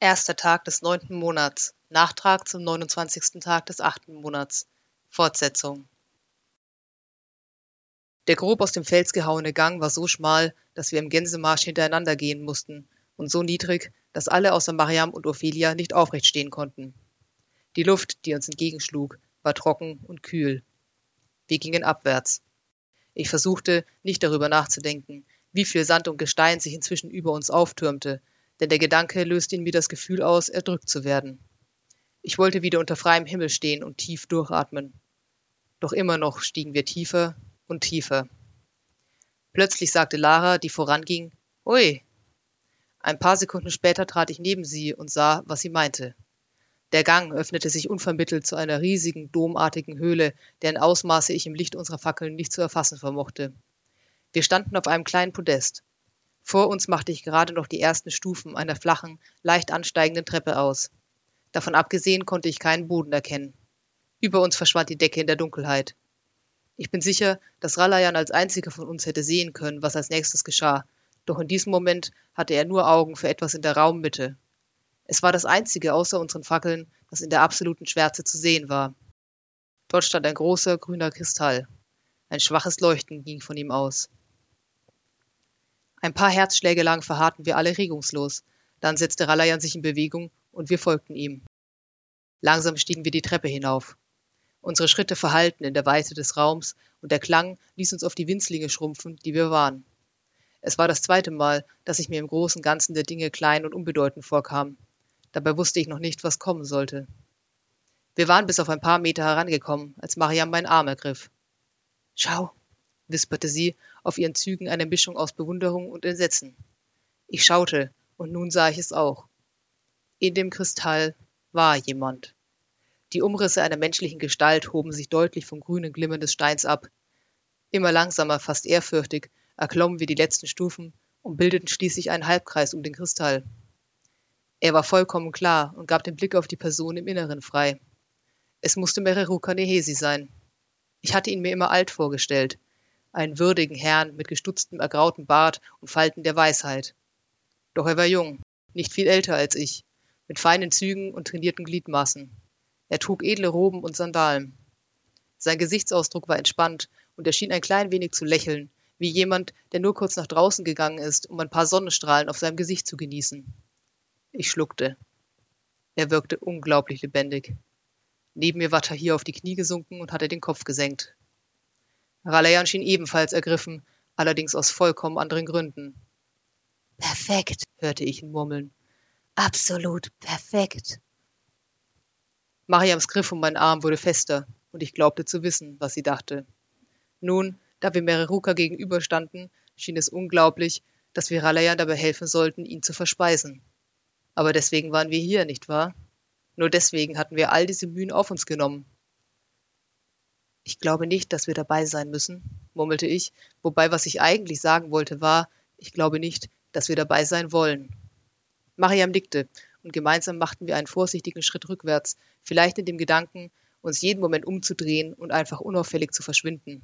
Erster Tag des neunten Monats. Nachtrag zum 29. Tag des achten Monats. Fortsetzung. Der grob aus dem Fels gehauene Gang war so schmal, dass wir im Gänsemarsch hintereinander gehen mussten und so niedrig, dass alle außer Mariam und Ophelia nicht aufrecht stehen konnten. Die Luft, die uns entgegenschlug, war trocken und kühl. Wir gingen abwärts. Ich versuchte, nicht darüber nachzudenken, wie viel Sand und Gestein sich inzwischen über uns auftürmte, denn der Gedanke löste in mir das Gefühl aus, erdrückt zu werden. Ich wollte wieder unter freiem Himmel stehen und tief durchatmen. Doch immer noch stiegen wir tiefer und tiefer. Plötzlich sagte Lara, die voranging, Ui. Ein paar Sekunden später trat ich neben sie und sah, was sie meinte. Der Gang öffnete sich unvermittelt zu einer riesigen, domartigen Höhle, deren Ausmaße ich im Licht unserer Fackeln nicht zu erfassen vermochte. Wir standen auf einem kleinen Podest. Vor uns machte ich gerade noch die ersten Stufen einer flachen, leicht ansteigenden Treppe aus. Davon abgesehen konnte ich keinen Boden erkennen. Über uns verschwand die Decke in der Dunkelheit. Ich bin sicher, dass Ralayan als einziger von uns hätte sehen können, was als nächstes geschah, doch in diesem Moment hatte er nur Augen für etwas in der Raummitte, es war das einzige außer unseren Fackeln, das in der absoluten Schwärze zu sehen war. Dort stand ein großer grüner Kristall. Ein schwaches Leuchten ging von ihm aus. Ein paar Herzschläge lang verharrten wir alle regungslos. Dann setzte Ralayan sich in Bewegung und wir folgten ihm. Langsam stiegen wir die Treppe hinauf. Unsere Schritte verhallten in der Weite des Raums und der Klang ließ uns auf die Winzlinge schrumpfen, die wir waren. Es war das zweite Mal, dass ich mir im großen Ganzen der Dinge klein und unbedeutend vorkam. Dabei wusste ich noch nicht, was kommen sollte. Wir waren bis auf ein paar Meter herangekommen, als Mariam meinen Arm ergriff. Schau, wisperte sie, auf ihren Zügen eine Mischung aus Bewunderung und Entsetzen. Ich schaute, und nun sah ich es auch. In dem Kristall war jemand. Die Umrisse einer menschlichen Gestalt hoben sich deutlich vom grünen Glimmen des Steins ab. Immer langsamer, fast ehrfürchtig, erklommen wir die letzten Stufen und bildeten schließlich einen Halbkreis um den Kristall. Er war vollkommen klar und gab den Blick auf die Person im Inneren frei. Es musste Mereruka Nehesi sein. Ich hatte ihn mir immer alt vorgestellt. Einen würdigen Herrn mit gestutztem, ergrautem Bart und Falten der Weisheit. Doch er war jung, nicht viel älter als ich, mit feinen Zügen und trainierten Gliedmaßen. Er trug edle Roben und Sandalen. Sein Gesichtsausdruck war entspannt und er schien ein klein wenig zu lächeln, wie jemand, der nur kurz nach draußen gegangen ist, um ein paar Sonnenstrahlen auf seinem Gesicht zu genießen. Ich schluckte. Er wirkte unglaublich lebendig. Neben mir war Tahir auf die Knie gesunken und hatte den Kopf gesenkt. Ralayan schien ebenfalls ergriffen, allerdings aus vollkommen anderen Gründen. Perfekt, hörte ich ihn murmeln. Absolut perfekt. Mariams Griff um meinen Arm wurde fester, und ich glaubte zu wissen, was sie dachte. Nun, da wir Mereruka gegenüberstanden, schien es unglaublich, dass wir Ralayan dabei helfen sollten, ihn zu verspeisen. Aber deswegen waren wir hier, nicht wahr? Nur deswegen hatten wir all diese Mühen auf uns genommen. Ich glaube nicht, dass wir dabei sein müssen, murmelte ich, wobei was ich eigentlich sagen wollte war, ich glaube nicht, dass wir dabei sein wollen. Mariam nickte, und gemeinsam machten wir einen vorsichtigen Schritt rückwärts, vielleicht in dem Gedanken, uns jeden Moment umzudrehen und einfach unauffällig zu verschwinden.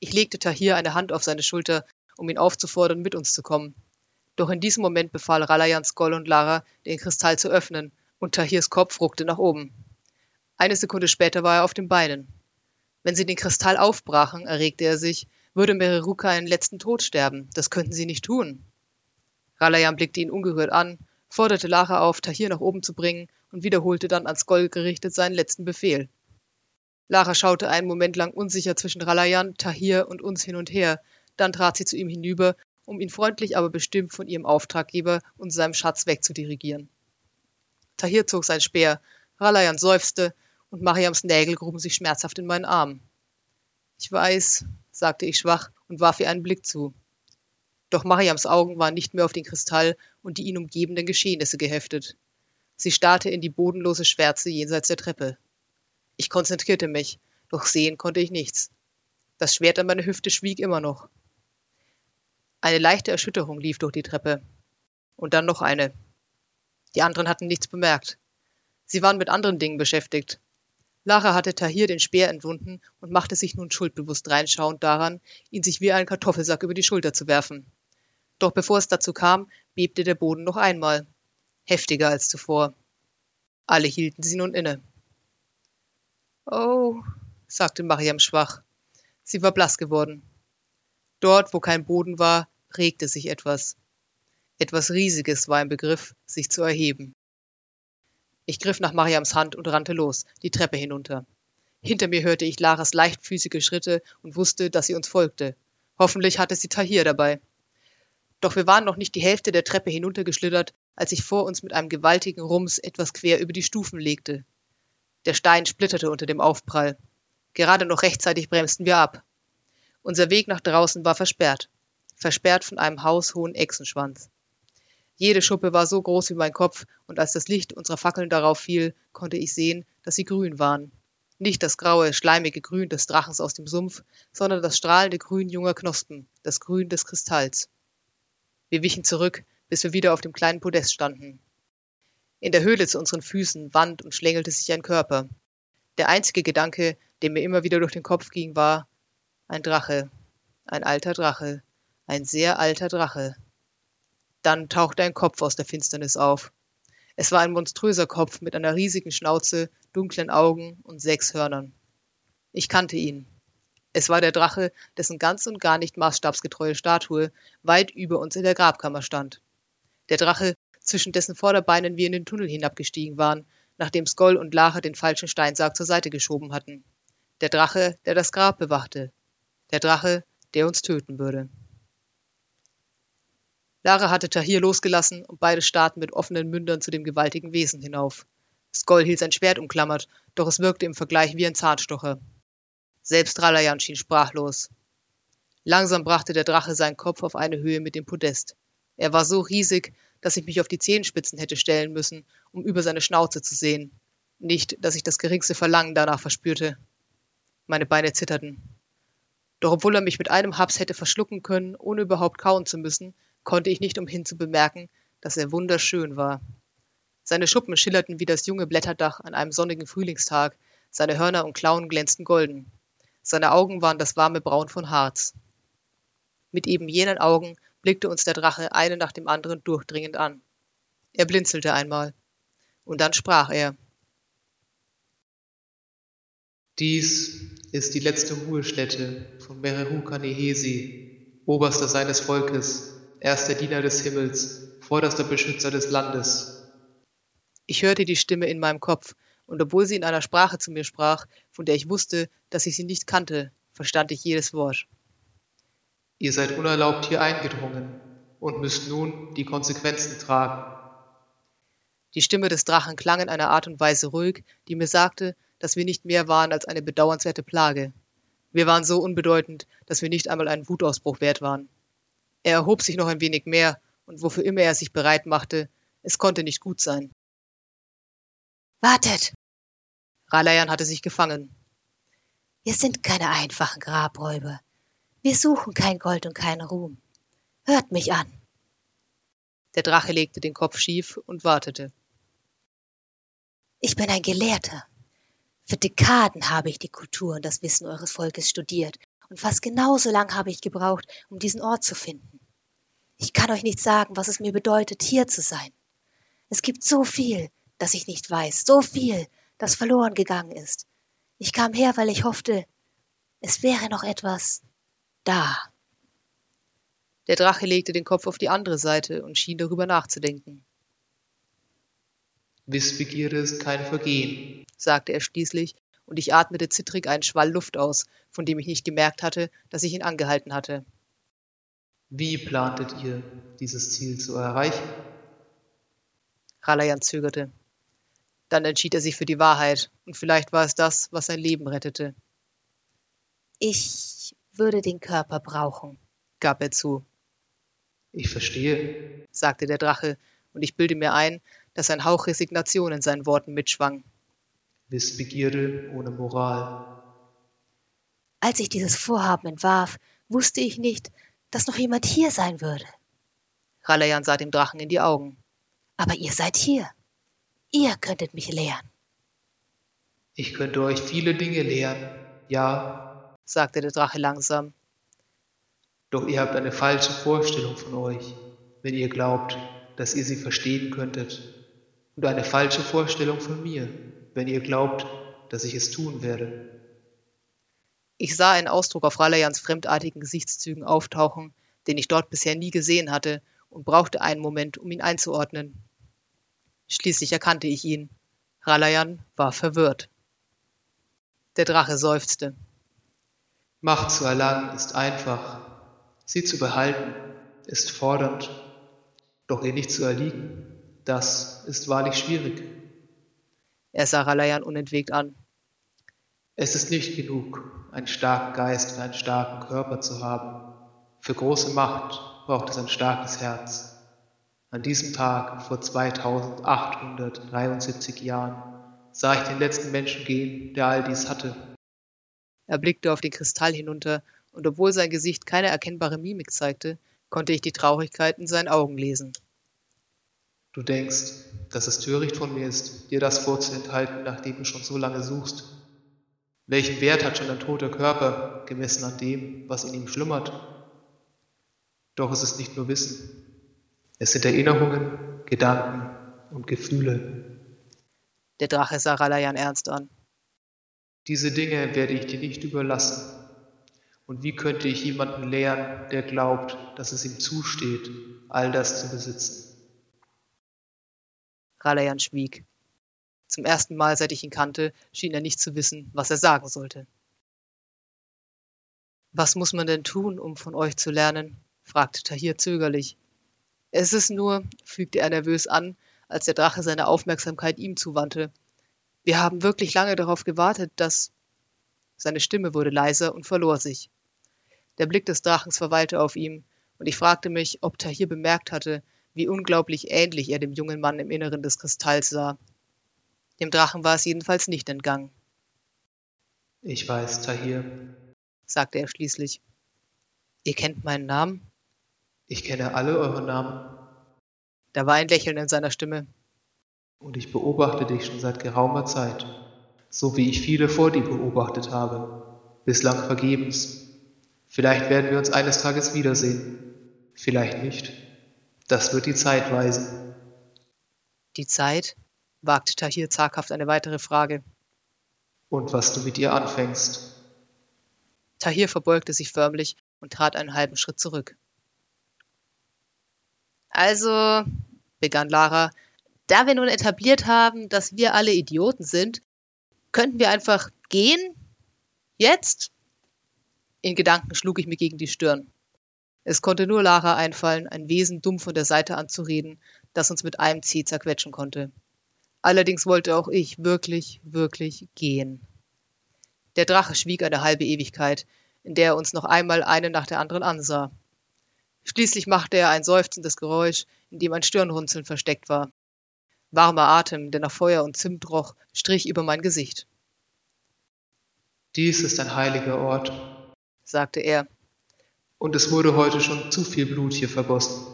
Ich legte Tahir eine Hand auf seine Schulter, um ihn aufzufordern, mit uns zu kommen. Doch in diesem Moment befahl Ralayan Skoll und Lara, den Kristall zu öffnen, und Tahirs Kopf ruckte nach oben. Eine Sekunde später war er auf den Beinen. Wenn sie den Kristall aufbrachen, erregte er sich, würde Mereruka einen letzten Tod sterben. Das könnten sie nicht tun. Ralayan blickte ihn ungerührt an, forderte Lara auf, Tahir nach oben zu bringen und wiederholte dann an Skoll gerichtet seinen letzten Befehl. Lara schaute einen Moment lang unsicher zwischen Ralayan, Tahir und uns hin und her, dann trat sie zu ihm hinüber um ihn freundlich, aber bestimmt von ihrem Auftraggeber und seinem Schatz wegzudirigieren. Tahir zog sein Speer, Ralayan seufzte und Mariams Nägel gruben sich schmerzhaft in meinen Arm. Ich weiß, sagte ich schwach und warf ihr einen Blick zu. Doch Mariams Augen waren nicht mehr auf den Kristall und die ihn umgebenden Geschehnisse geheftet. Sie starrte in die bodenlose Schwärze jenseits der Treppe. Ich konzentrierte mich, doch sehen konnte ich nichts. Das Schwert an meiner Hüfte schwieg immer noch. Eine leichte Erschütterung lief durch die Treppe. Und dann noch eine. Die anderen hatten nichts bemerkt. Sie waren mit anderen Dingen beschäftigt. Lara hatte Tahir den Speer entwunden und machte sich nun schuldbewusst reinschauend daran, ihn sich wie einen Kartoffelsack über die Schulter zu werfen. Doch bevor es dazu kam, bebte der Boden noch einmal. heftiger als zuvor. Alle hielten sie nun inne. Oh, sagte Mariam schwach. Sie war blass geworden. Dort, wo kein Boden war, regte sich etwas. Etwas Riesiges war im Begriff, sich zu erheben. Ich griff nach Mariams Hand und rannte los, die Treppe hinunter. Hinter mir hörte ich Laras leichtfüßige Schritte und wusste, dass sie uns folgte. Hoffentlich hatte sie Tahir dabei. Doch wir waren noch nicht die Hälfte der Treppe hinuntergeschlittert, als sich vor uns mit einem gewaltigen Rums etwas quer über die Stufen legte. Der Stein splitterte unter dem Aufprall. Gerade noch rechtzeitig bremsten wir ab. Unser Weg nach draußen war versperrt. Versperrt von einem haushohen Echsenschwanz. Jede Schuppe war so groß wie mein Kopf, und als das Licht unserer Fackeln darauf fiel, konnte ich sehen, dass sie grün waren. Nicht das graue, schleimige Grün des Drachens aus dem Sumpf, sondern das strahlende Grün junger Knospen, das Grün des Kristalls. Wir wichen zurück, bis wir wieder auf dem kleinen Podest standen. In der Höhle zu unseren Füßen wand und schlängelte sich ein Körper. Der einzige Gedanke, der mir immer wieder durch den Kopf ging, war ein Drache, ein alter Drache, ein sehr alter Drache. Dann tauchte ein Kopf aus der Finsternis auf. Es war ein monströser Kopf mit einer riesigen Schnauze, dunklen Augen und sechs Hörnern. Ich kannte ihn. Es war der Drache, dessen ganz und gar nicht maßstabsgetreue Statue weit über uns in der Grabkammer stand. Der Drache, zwischen dessen Vorderbeinen wir in den Tunnel hinabgestiegen waren, nachdem Skoll und Lara den falschen Steinsarg zur Seite geschoben hatten. Der Drache, der das Grab bewachte. Der Drache, der uns töten würde. Lara hatte Tahir losgelassen und beide starrten mit offenen Mündern zu dem gewaltigen Wesen hinauf. Skoll hielt sein Schwert umklammert, doch es wirkte im Vergleich wie ein Zahnstocher. Selbst Ralayan schien sprachlos. Langsam brachte der Drache seinen Kopf auf eine Höhe mit dem Podest. Er war so riesig, dass ich mich auf die Zehenspitzen hätte stellen müssen, um über seine Schnauze zu sehen. Nicht, dass ich das geringste Verlangen danach verspürte. Meine Beine zitterten. Doch obwohl er mich mit einem Haps hätte verschlucken können, ohne überhaupt kauen zu müssen, konnte ich nicht umhin zu bemerken, dass er wunderschön war. Seine Schuppen schillerten wie das junge Blätterdach an einem sonnigen Frühlingstag, seine Hörner und Klauen glänzten golden. Seine Augen waren das warme Braun von Harz. Mit eben jenen Augen blickte uns der Drache eine nach dem anderen durchdringend an. Er blinzelte einmal. Und dann sprach er. Dies ist die letzte Ruhestätte von Merehu Kanehesi, Oberster seines Volkes, erster Diener des Himmels, vorderster Beschützer des Landes. Ich hörte die Stimme in meinem Kopf, und obwohl sie in einer Sprache zu mir sprach, von der ich wusste, dass ich sie nicht kannte, verstand ich jedes Wort. Ihr seid unerlaubt hier eingedrungen und müsst nun die Konsequenzen tragen. Die Stimme des Drachen klang in einer Art und Weise ruhig, die mir sagte, dass wir nicht mehr waren als eine bedauernswerte Plage. Wir waren so unbedeutend, dass wir nicht einmal einen Wutausbruch wert waren. Er erhob sich noch ein wenig mehr, und wofür immer er sich bereit machte, es konnte nicht gut sein. Wartet! Ralayan hatte sich gefangen. Wir sind keine einfachen Grabräuber. Wir suchen kein Gold und keinen Ruhm. Hört mich an. Der Drache legte den Kopf schief und wartete. Ich bin ein Gelehrter. Für Dekaden habe ich die Kultur und das Wissen eures Volkes studiert, und fast genauso lang habe ich gebraucht, um diesen Ort zu finden. Ich kann euch nicht sagen, was es mir bedeutet, hier zu sein. Es gibt so viel, das ich nicht weiß, so viel, das verloren gegangen ist. Ich kam her, weil ich hoffte, es wäre noch etwas da. Der Drache legte den Kopf auf die andere Seite und schien darüber nachzudenken. Wissbegierde ist kein Vergehen, sagte er schließlich, und ich atmete zittrig einen Schwall Luft aus, von dem ich nicht gemerkt hatte, dass ich ihn angehalten hatte. Wie plantet ihr, dieses Ziel zu erreichen? Ralayan zögerte. Dann entschied er sich für die Wahrheit, und vielleicht war es das, was sein Leben rettete. Ich würde den Körper brauchen, gab er zu. Ich verstehe, sagte der Drache, und ich bilde mir ein, dass ein Hauch Resignation in seinen Worten mitschwang. Wissbegierde ohne Moral. Als ich dieses Vorhaben entwarf, wusste ich nicht, dass noch jemand hier sein würde. Ralayan sah dem Drachen in die Augen. Aber ihr seid hier. Ihr könntet mich lehren. Ich könnte euch viele Dinge lehren, ja, sagte der Drache langsam. Doch ihr habt eine falsche Vorstellung von euch, wenn ihr glaubt, dass ihr sie verstehen könntet. und eine falsche Vorstellung von mir, wenn ihr glaubt, dass ich es tun werde. Ich sah einen Ausdruck auf Ralayans fremdartigen Gesichtszügen auftauchen, den ich dort bisher nie gesehen hatte, und brauchte einen Moment, um ihn einzuordnen. Schließlich erkannte ich ihn. Ralayan war verwirrt. Der Drache seufzte. Macht zu erlangen ist einfach. Sie zu behalten ist fordernd. Doch ihr nicht zu erliegen, das ist wahrlich schwierig. Er sah Ralayan unentwegt an. Es ist nicht genug, einen starken Geist und einen starken Körper zu haben. Für große Macht braucht es ein starkes Herz. An diesem Tag vor 2873 Jahren sah ich den letzten Menschen gehen, der all dies hatte. Er blickte auf den Kristall hinunter, und obwohl sein Gesicht keine erkennbare Mimik zeigte, konnte ich die Traurigkeit in seinen Augen lesen. Du denkst, dass es töricht von mir ist, dir das vorzuenthalten, nachdem du schon so lange suchst. Welchen Wert hat schon ein toter Körper, gemessen an dem, was in ihm schlummert? Doch es ist nicht nur Wissen. Es sind Erinnerungen, Gedanken und Gefühle. Der Drache sah Ralayan ernst an. Diese Dinge werde ich dir nicht überlassen. Und wie könnte ich jemanden lehren, der glaubt, dass es ihm zusteht, all das zu besitzen? Ralayan schwieg. Zum ersten Mal, seit ich ihn kannte, schien er nicht zu wissen, was er sagen sollte. Was muss man denn tun, um von euch zu lernen? fragte Tahir zögerlich. Es ist nur, fügte er nervös an, als der Drache seine Aufmerksamkeit ihm zuwandte. Wir haben wirklich lange darauf gewartet, dass. Seine Stimme wurde leiser und verlor sich. Der Blick des Drachens verweilte auf ihm, und ich fragte mich, ob Tahir bemerkt hatte, wie unglaublich ähnlich er dem jungen Mann im Inneren des Kristalls sah. Dem Drachen war es jedenfalls nicht entgangen. Ich weiß, Tahir, sagte er schließlich. Ihr kennt meinen Namen? Ich kenne alle eure Namen. Da war ein Lächeln in seiner Stimme. Und ich beobachte dich schon seit geraumer Zeit, so wie ich viele vor dir beobachtet habe, bislang vergebens. Vielleicht werden wir uns eines Tages wiedersehen, vielleicht nicht. Das wird die Zeit weisen. Die Zeit? wagte Tahir zaghaft eine weitere Frage. Und was du mit ihr anfängst. Tahir verbeugte sich förmlich und trat einen halben Schritt zurück. Also, begann Lara, da wir nun etabliert haben, dass wir alle Idioten sind, könnten wir einfach gehen? Jetzt? In Gedanken schlug ich mir gegen die Stirn. Es konnte nur Lara einfallen, ein Wesen dumm von der Seite anzureden, das uns mit einem Zieh zerquetschen konnte. Allerdings wollte auch ich wirklich, wirklich gehen. Der Drache schwieg eine halbe Ewigkeit, in der er uns noch einmal eine nach der anderen ansah. Schließlich machte er ein seufzendes Geräusch, in dem ein Stirnrunzeln versteckt war. Warmer Atem, der nach Feuer und Zimt roch, strich über mein Gesicht. Dies ist ein heiliger Ort, sagte er. Und es wurde heute schon zu viel Blut hier vergossen.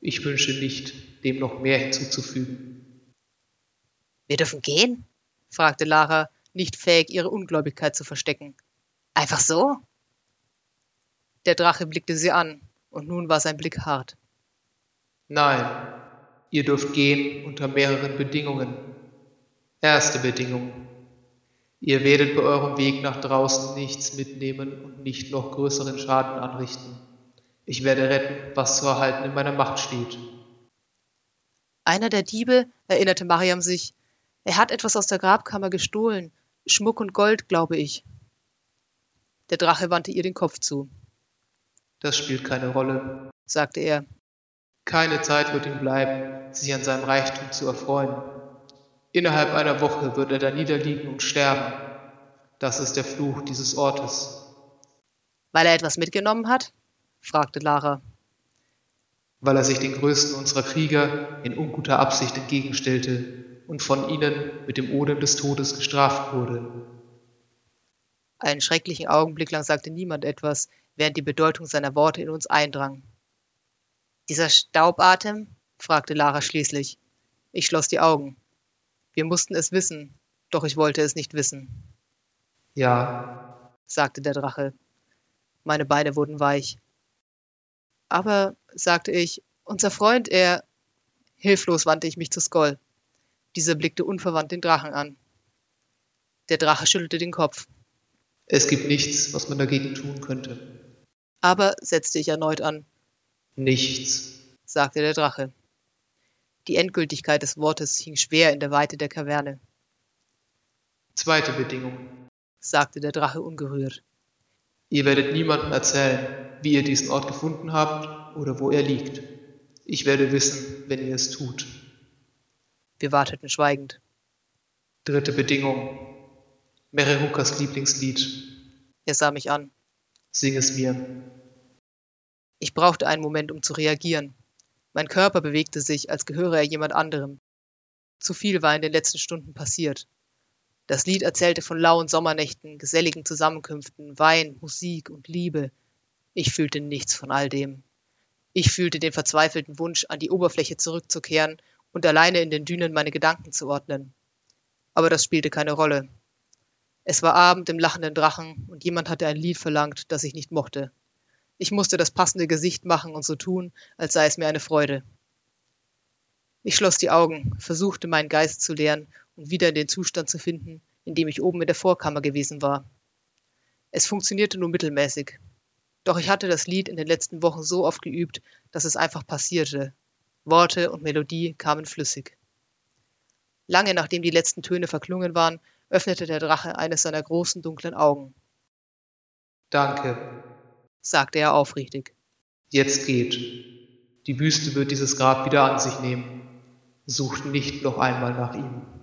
Ich wünsche nicht, dem noch mehr hinzuzufügen. Wir dürfen gehen? fragte Lara, nicht fähig, ihre Ungläubigkeit zu verstecken. Einfach so? Der Drache blickte sie an, und nun war sein Blick hart. Nein, ihr dürft gehen unter mehreren Bedingungen. Erste Bedingung. Ihr werdet bei eurem Weg nach draußen nichts mitnehmen und nicht noch größeren Schaden anrichten. Ich werde retten, was zu erhalten in meiner Macht steht. Einer der Diebe, erinnerte Mariam sich, er hat etwas aus der Grabkammer gestohlen. Schmuck und Gold, glaube ich. Der Drache wandte ihr den Kopf zu. Das spielt keine Rolle, sagte er. Keine Zeit wird ihm bleiben, sich an seinem Reichtum zu erfreuen. Innerhalb einer Woche wird er da niederliegen und sterben. Das ist der Fluch dieses Ortes. Weil er etwas mitgenommen hat? fragte Lara. Weil er sich den größten unserer Krieger in unguter Absicht entgegenstellte und von ihnen mit dem Odem des Todes gestraft wurde. Einen schrecklichen Augenblick lang sagte niemand etwas, während die Bedeutung seiner Worte in uns eindrang. Dieser Staubatem? fragte Lara schließlich. Ich schloss die Augen. Wir mussten es wissen, doch ich wollte es nicht wissen. Ja, sagte der Drache. Meine Beine wurden weich. Aber, sagte ich, unser Freund, er. Hilflos wandte ich mich zu Skoll. Dieser blickte unverwandt den Drachen an. Der Drache schüttelte den Kopf. Es gibt nichts, was man dagegen tun könnte. Aber setzte ich erneut an. Nichts, sagte der Drache. Die Endgültigkeit des Wortes hing schwer in der Weite der Kaverne. Zweite Bedingung, sagte der Drache ungerührt. Ihr werdet niemandem erzählen, wie ihr diesen Ort gefunden habt oder wo er liegt. Ich werde wissen, wenn ihr es tut. Wir warteten schweigend. Dritte Bedingung. Mererukas Lieblingslied. Er sah mich an. Sing es mir. Ich brauchte einen Moment, um zu reagieren. Mein Körper bewegte sich, als gehöre er jemand anderem. Zu viel war in den letzten Stunden passiert. Das Lied erzählte von lauen Sommernächten, geselligen Zusammenkünften, Wein, Musik und Liebe. Ich fühlte nichts von all dem. Ich fühlte den verzweifelten Wunsch, an die Oberfläche zurückzukehren und alleine in den Dünen meine Gedanken zu ordnen. Aber das spielte keine Rolle. Es war Abend im lachenden Drachen und jemand hatte ein Lied verlangt, das ich nicht mochte. Ich musste das passende Gesicht machen und so tun, als sei es mir eine Freude. Ich schloss die Augen, versuchte meinen Geist zu leeren und wieder in den Zustand zu finden, in dem ich oben in der Vorkammer gewesen war. Es funktionierte nur mittelmäßig. Doch ich hatte das Lied in den letzten Wochen so oft geübt, dass es einfach passierte. Worte und Melodie kamen flüssig. Lange nachdem die letzten Töne verklungen waren, öffnete der Drache eines seiner großen dunklen Augen. Danke, sagte er aufrichtig. Jetzt geht. Die Wüste wird dieses Grab wieder an sich nehmen. Sucht nicht noch einmal nach ihm.